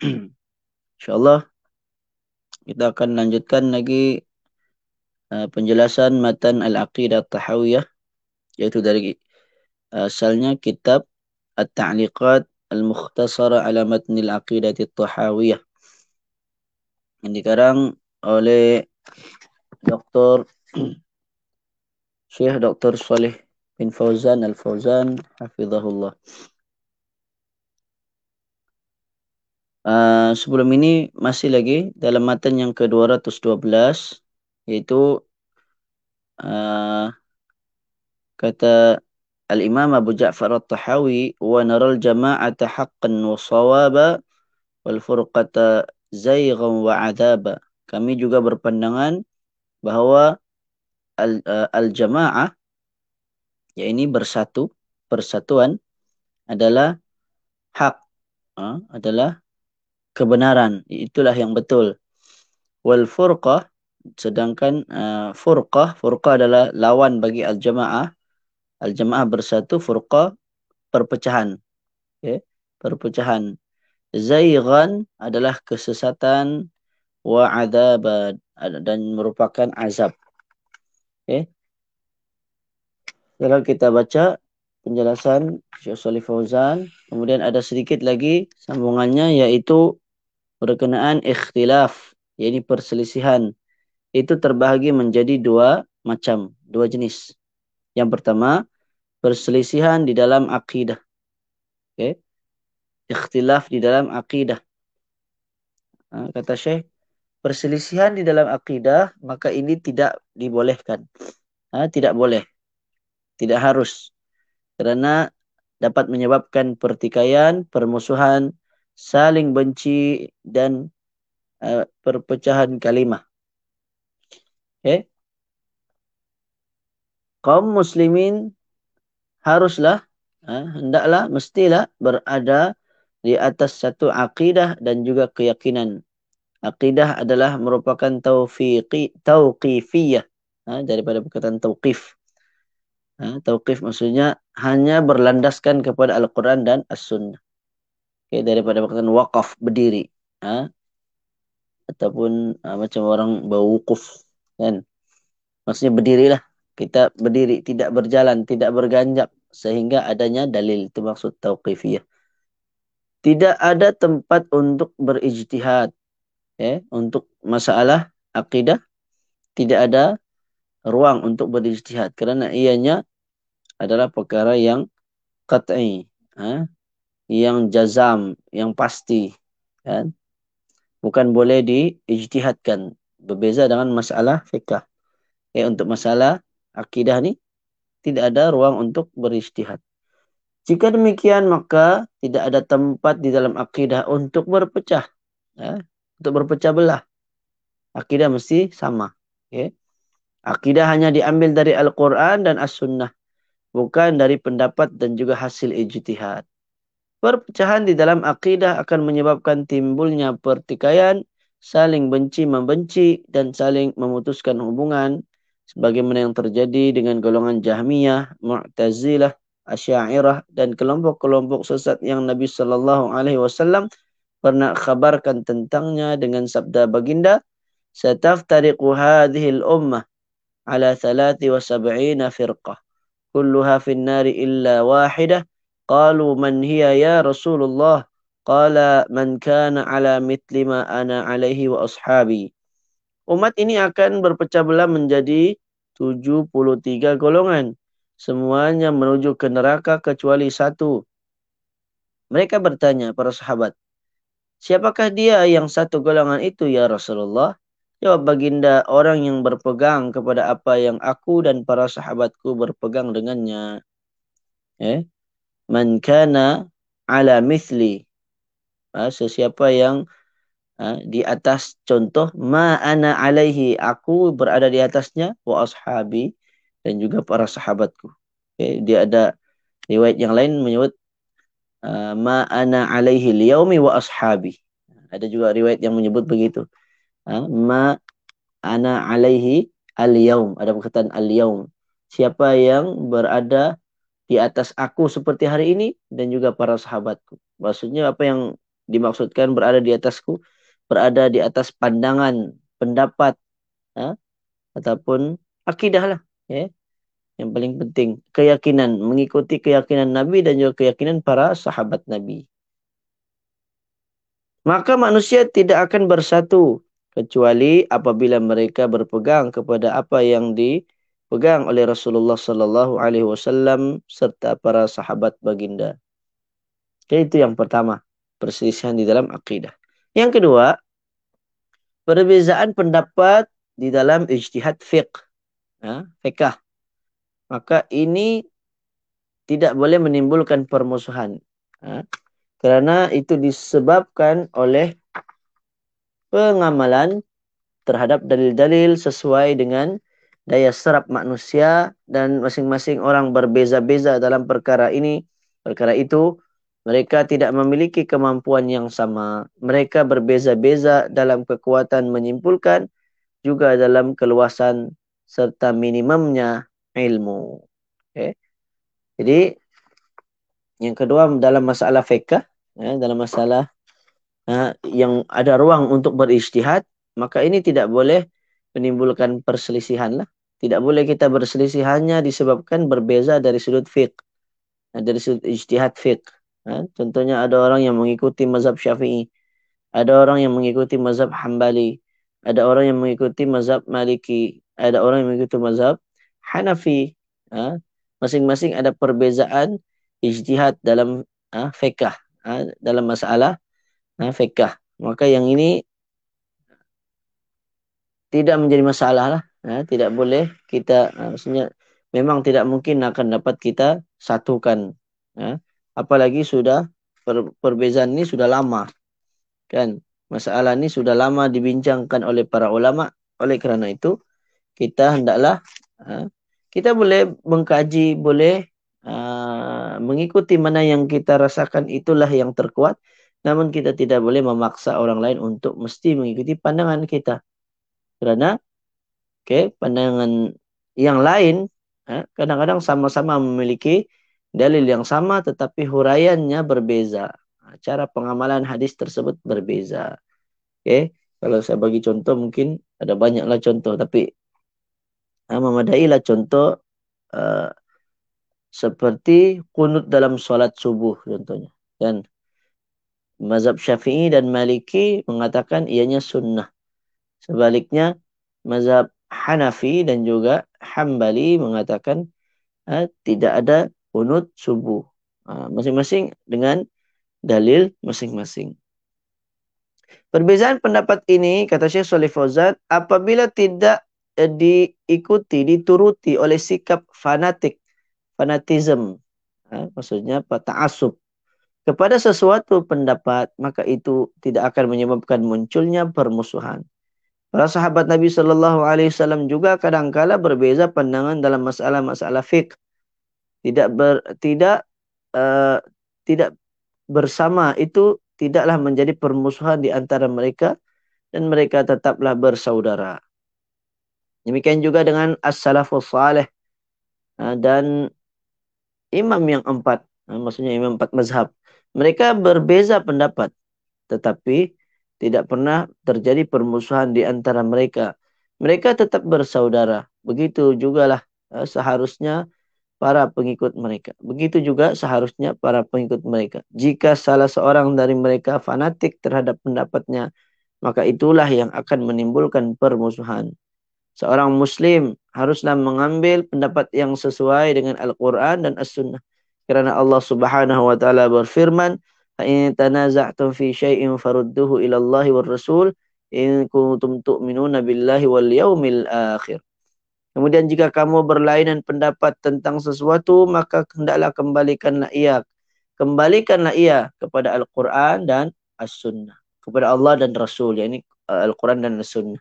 InsyaAllah kita akan lanjutkan lagi uh, penjelasan matan Al-Aqidah Tahawiyah iaitu dari uh, asalnya kitab At-Ta'liqat Al-Mukhtasara ala Matn Al-Aqidah Tahawiyah yang dikarang oleh Dr. Syekh Dr. Salih bin Fauzan Al-Fauzan Hafizahullah. Uh, sebelum ini masih lagi dalam matan yang ke-212 iaitu uh, kata Al-Imam Abu Ja'far At-Tahawi wa naral jama'ata haqqan wa sawaba wal furqata zayghan wa adaba. Kami juga berpandangan bahawa al, uh, al-jama'ah ini bersatu persatuan adalah hak uh, adalah kebenaran. Itulah yang betul. Wal furqah sedangkan uh, furqah furqah adalah lawan bagi al jamaah al jamaah bersatu furqah perpecahan. Okay? perpecahan. Zayghan adalah kesesatan wa adab dan merupakan azab. Okay? kalau kita baca penjelasan Syekh Salih Fauzan kemudian ada sedikit lagi sambungannya yaitu berkenaan ikhtilaf, yakni perselisihan. Itu terbahagi menjadi dua macam, dua jenis. Yang pertama, perselisihan di dalam akidah. Okay. Ikhtilaf di dalam akidah. Ha, kata Syekh, perselisihan di dalam akidah, maka ini tidak dibolehkan. Ha, tidak boleh. Tidak harus. Kerana dapat menyebabkan pertikaian, permusuhan, saling benci dan uh, perpecahan kalimah. Okay. Kaum muslimin haruslah, uh, hendaklah, mestilah berada di atas satu akidah dan juga keyakinan. Akidah adalah merupakan taufiqi, tauqifiyah uh, daripada perkataan tauqif. Uh, tauqif maksudnya hanya berlandaskan kepada Al-Quran dan As-Sunnah okay, daripada perkataan wakaf berdiri. Ha? ataupun ha, macam orang berwukuf kan? Maksudnya berdirilah. Kita berdiri tidak berjalan tidak berganjak sehingga adanya dalil. Itu maksud tauqifiyah. Tidak ada tempat untuk berijtihad ya? Untuk masalah akidah tidak ada ruang untuk berijtihad. Kerana ianya adalah perkara yang qat'i ha? Yang jazam, yang pasti. Kan? Bukan boleh diijtihadkan. Berbeza dengan masalah fiqah. Eh, untuk masalah akidah ni, tidak ada ruang untuk berijtihad. Jika demikian, maka tidak ada tempat di dalam akidah untuk berpecah. Ya? Untuk berpecah belah. Akidah mesti sama. Okay? Akidah hanya diambil dari Al-Quran dan As-Sunnah. Bukan dari pendapat dan juga hasil ijtihad. Perpecahan di dalam akidah akan menyebabkan timbulnya pertikaian, saling benci membenci dan saling memutuskan hubungan sebagaimana yang terjadi dengan golongan Jahmiyah, Mu'tazilah, Asy'ariyah dan kelompok-kelompok sesat yang Nabi sallallahu alaihi wasallam pernah khabarkan tentangnya dengan sabda baginda, "Sataftariqu hadhihi al-ummah ala 73 firqah, kulluha fi an-nari illa wahidah." Qalu man hiya ya Rasulullah? Qala man kana ala على مثل ما انا عليه واصحابي umat ini akan berpecah belah menjadi 73 golongan. Semuanya menuju ke neraka kecuali satu. Mereka bertanya para sahabat siapakah dia yang satu golongan itu ya Rasulullah? Jawab baginda orang yang berpegang kepada apa yang aku dan para sahabatku berpegang dengannya. Eh? Man kana ala mithli ha, sesiapa yang ha, di atas contoh ma ana alaihi aku berada di atasnya wa ashabi dan juga para sahabatku. Okay, dia ada riwayat yang lain menyebut uh, ma ana alaihi liyaumi wa ashabi. Ada juga riwayat yang menyebut begitu. Ha, ma ana alaihi al-yaum. Ada perkataan al-yaum. Siapa yang berada di atas aku seperti hari ini dan juga para sahabatku. Maksudnya apa yang dimaksudkan berada di atasku? berada di atas pandangan, pendapat, ha? ataupun akidah lah. Ya? Yang paling penting, keyakinan. Mengikuti keyakinan Nabi dan juga keyakinan para sahabat Nabi. Maka manusia tidak akan bersatu kecuali apabila mereka berpegang kepada apa yang dipegang oleh Rasulullah sallallahu alaihi wasallam serta para sahabat baginda. Itu yang pertama, perselisihan di dalam akidah. Yang kedua, perbezaan pendapat di dalam ijtihad fiqh. Ya, fiqh. Maka ini tidak boleh menimbulkan permusuhan. Ya, kerana itu disebabkan oleh pengamalan terhadap dalil-dalil sesuai dengan daya serap manusia dan masing-masing orang berbeza-beza dalam perkara ini. Perkara itu mereka tidak memiliki kemampuan yang sama. Mereka berbeza-beza dalam kekuatan menyimpulkan juga dalam keluasan serta minimumnya ilmu. Okay. Jadi yang kedua dalam masalah fiqh, ya, dalam masalah uh, yang ada ruang untuk berijtihad, maka ini tidak boleh menimbulkan perselisihan lah. Tidak boleh kita berselisih hanya disebabkan berbeza dari sudut fiqh. Dari sudut ijtihad fiqh. Ha? Contohnya ada orang yang mengikuti mazhab syafi'i. Ada orang yang mengikuti mazhab hambali. Ada orang yang mengikuti mazhab maliki. Ada orang yang mengikuti mazhab hanafi. Ha? Masing-masing ada perbezaan ijtihad dalam ha, fiqah. Ha? Dalam masalah fiqah. Maka yang ini tidak menjadi masalah lah. Ha? Tidak boleh kita, ha, maksudnya memang tidak mungkin akan dapat kita satukan. Ha? apalagi sudah per, perbezaan ini sudah lama kan masalah ini sudah lama dibincangkan oleh para ulama oleh kerana itu kita hendaklah ha, kita boleh mengkaji boleh uh, mengikuti mana yang kita rasakan itulah yang terkuat namun kita tidak boleh memaksa orang lain untuk mesti mengikuti pandangan kita kerana okay, pandangan yang lain kadang-kadang sama-sama memiliki dalil yang sama tetapi huraiannya berbeza. Cara pengamalan hadis tersebut berbeza. Okay. Kalau saya bagi contoh mungkin ada banyaklah contoh tapi memadailah contoh uh, seperti kunut dalam solat subuh contohnya. Dan mazhab syafi'i dan maliki mengatakan ianya sunnah. Sebaliknya mazhab Hanafi dan juga Hambali mengatakan uh, tidak ada kunut subuh. Ha, masing-masing dengan dalil masing-masing. Perbezaan pendapat ini, kata Syekh Salih Fauzan, apabila tidak eh, diikuti, dituruti oleh sikap fanatik, fanatism, ha, maksudnya ta'asub, kepada sesuatu pendapat, maka itu tidak akan menyebabkan munculnya permusuhan. Para sahabat Nabi Sallallahu Alaihi Wasallam juga kadangkala berbeza pandangan dalam masalah-masalah fiqh tidak ber, tidak uh, tidak bersama itu tidaklah menjadi permusuhan di antara mereka dan mereka tetaplah bersaudara. Demikian juga dengan as-salafus salih uh, dan imam yang empat, uh, maksudnya imam empat mazhab. Mereka berbeza pendapat tetapi tidak pernah terjadi permusuhan di antara mereka. Mereka tetap bersaudara. Begitu jugalah uh, seharusnya para pengikut mereka. Begitu juga seharusnya para pengikut mereka. Jika salah seorang dari mereka fanatik terhadap pendapatnya, maka itulah yang akan menimbulkan permusuhan. Seorang muslim haruslah mengambil pendapat yang sesuai dengan Al-Quran dan As-Sunnah. Kerana Allah subhanahu wa ta'ala berfirman, in tanaza'tum fi syai'in farudduhu ila Allah wal Rasul in kuntum tu'minuna billahi wal yaumil akhir. Kemudian jika kamu berlainan pendapat tentang sesuatu maka hendaklah kembalikanlah ia kembalikanlah ia kepada Al-Qur'an dan As-Sunnah kepada Allah dan Rasul yakni uh, Al-Qur'an dan As-Sunnah.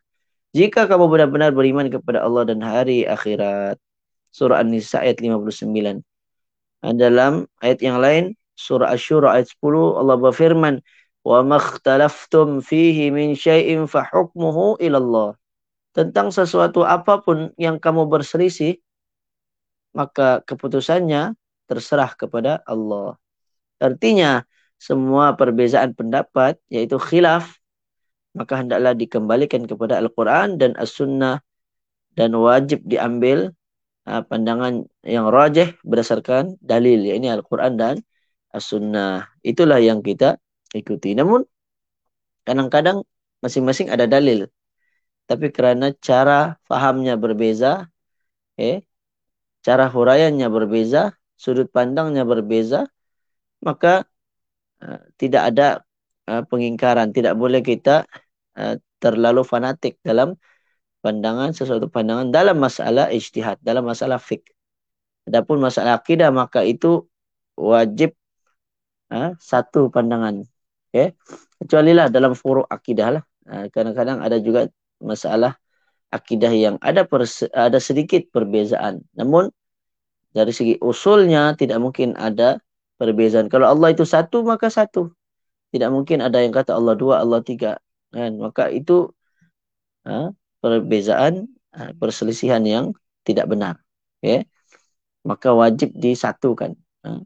Jika kamu benar-benar beriman kepada Allah dan hari akhirat. Surah An-Nisa ayat 59. Dalam ayat yang lain surah Asy-Syura ayat 10 Allah berfirman wa makhtalaftum fihi min syai'in fa hukmuhu ila Allah tentang sesuatu apapun yang kamu berselisih maka keputusannya terserah kepada Allah. Artinya semua perbezaan pendapat yaitu khilaf maka hendaklah dikembalikan kepada Al-Quran dan As-Sunnah dan wajib diambil ah, pandangan yang rajih berdasarkan dalil yakni Al-Quran dan As-Sunnah. Itulah yang kita ikuti. Namun, kadang-kadang masing-masing ada dalil. Tapi kerana cara fahamnya berbeza, eh, cara huraiannya berbeza, sudut pandangnya berbeza, maka uh, tidak ada uh, pengingkaran. Tidak boleh kita uh, terlalu fanatik dalam pandangan sesuatu pandangan dalam masalah ijtihad, dalam masalah fiqh. Adapun masalah akidah maka itu wajib uh, satu pandangan. Okay. Kecuali lah dalam furuk akidah lah. Kadang-kadang ada juga masalah akidah yang ada ada sedikit perbezaan. Namun dari segi usulnya tidak mungkin ada perbezaan. Kalau Allah itu satu maka satu. Tidak mungkin ada yang kata Allah dua, Allah tiga. Kan? Maka itu ha, perbezaan, ha, perselisihan yang tidak benar. Okay? Maka wajib disatukan. Ha?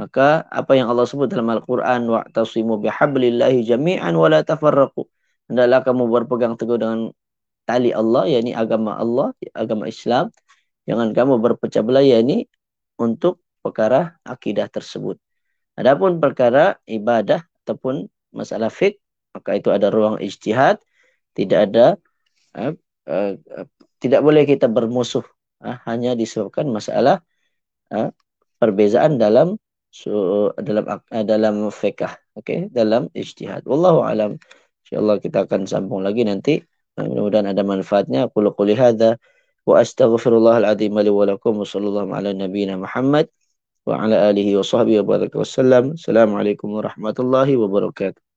Maka apa yang Allah sebut dalam Al-Quran wa'tasimu bihablillahi jami'an wa la tafarraqu. Hendaklah kamu berpegang teguh dengan tali Allah, yakni agama Allah, agama Islam. Jangan kamu berpecah belah, yakni untuk perkara akidah tersebut. Adapun perkara ibadah ataupun masalah fiqh, maka itu ada ruang ijtihad, tidak ada uh, uh, tidak boleh kita bermusuh uh, hanya disebabkan masalah uh, perbezaan dalam so, dalam uh, dalam fiqh, okey, dalam ijtihad. Wallahu alam. Insyaallah kita akan sambung lagi nanti. Mudah-mudahan ada manfaatnya. Qul quli hadza wa astaghfirullahal azim li wa lakum wa sallallahu ala nabiyyina Muhammad wa ala alihi wa sahbihi wa baraka wasallam. Assalamualaikum warahmatullahi wabarakatuh.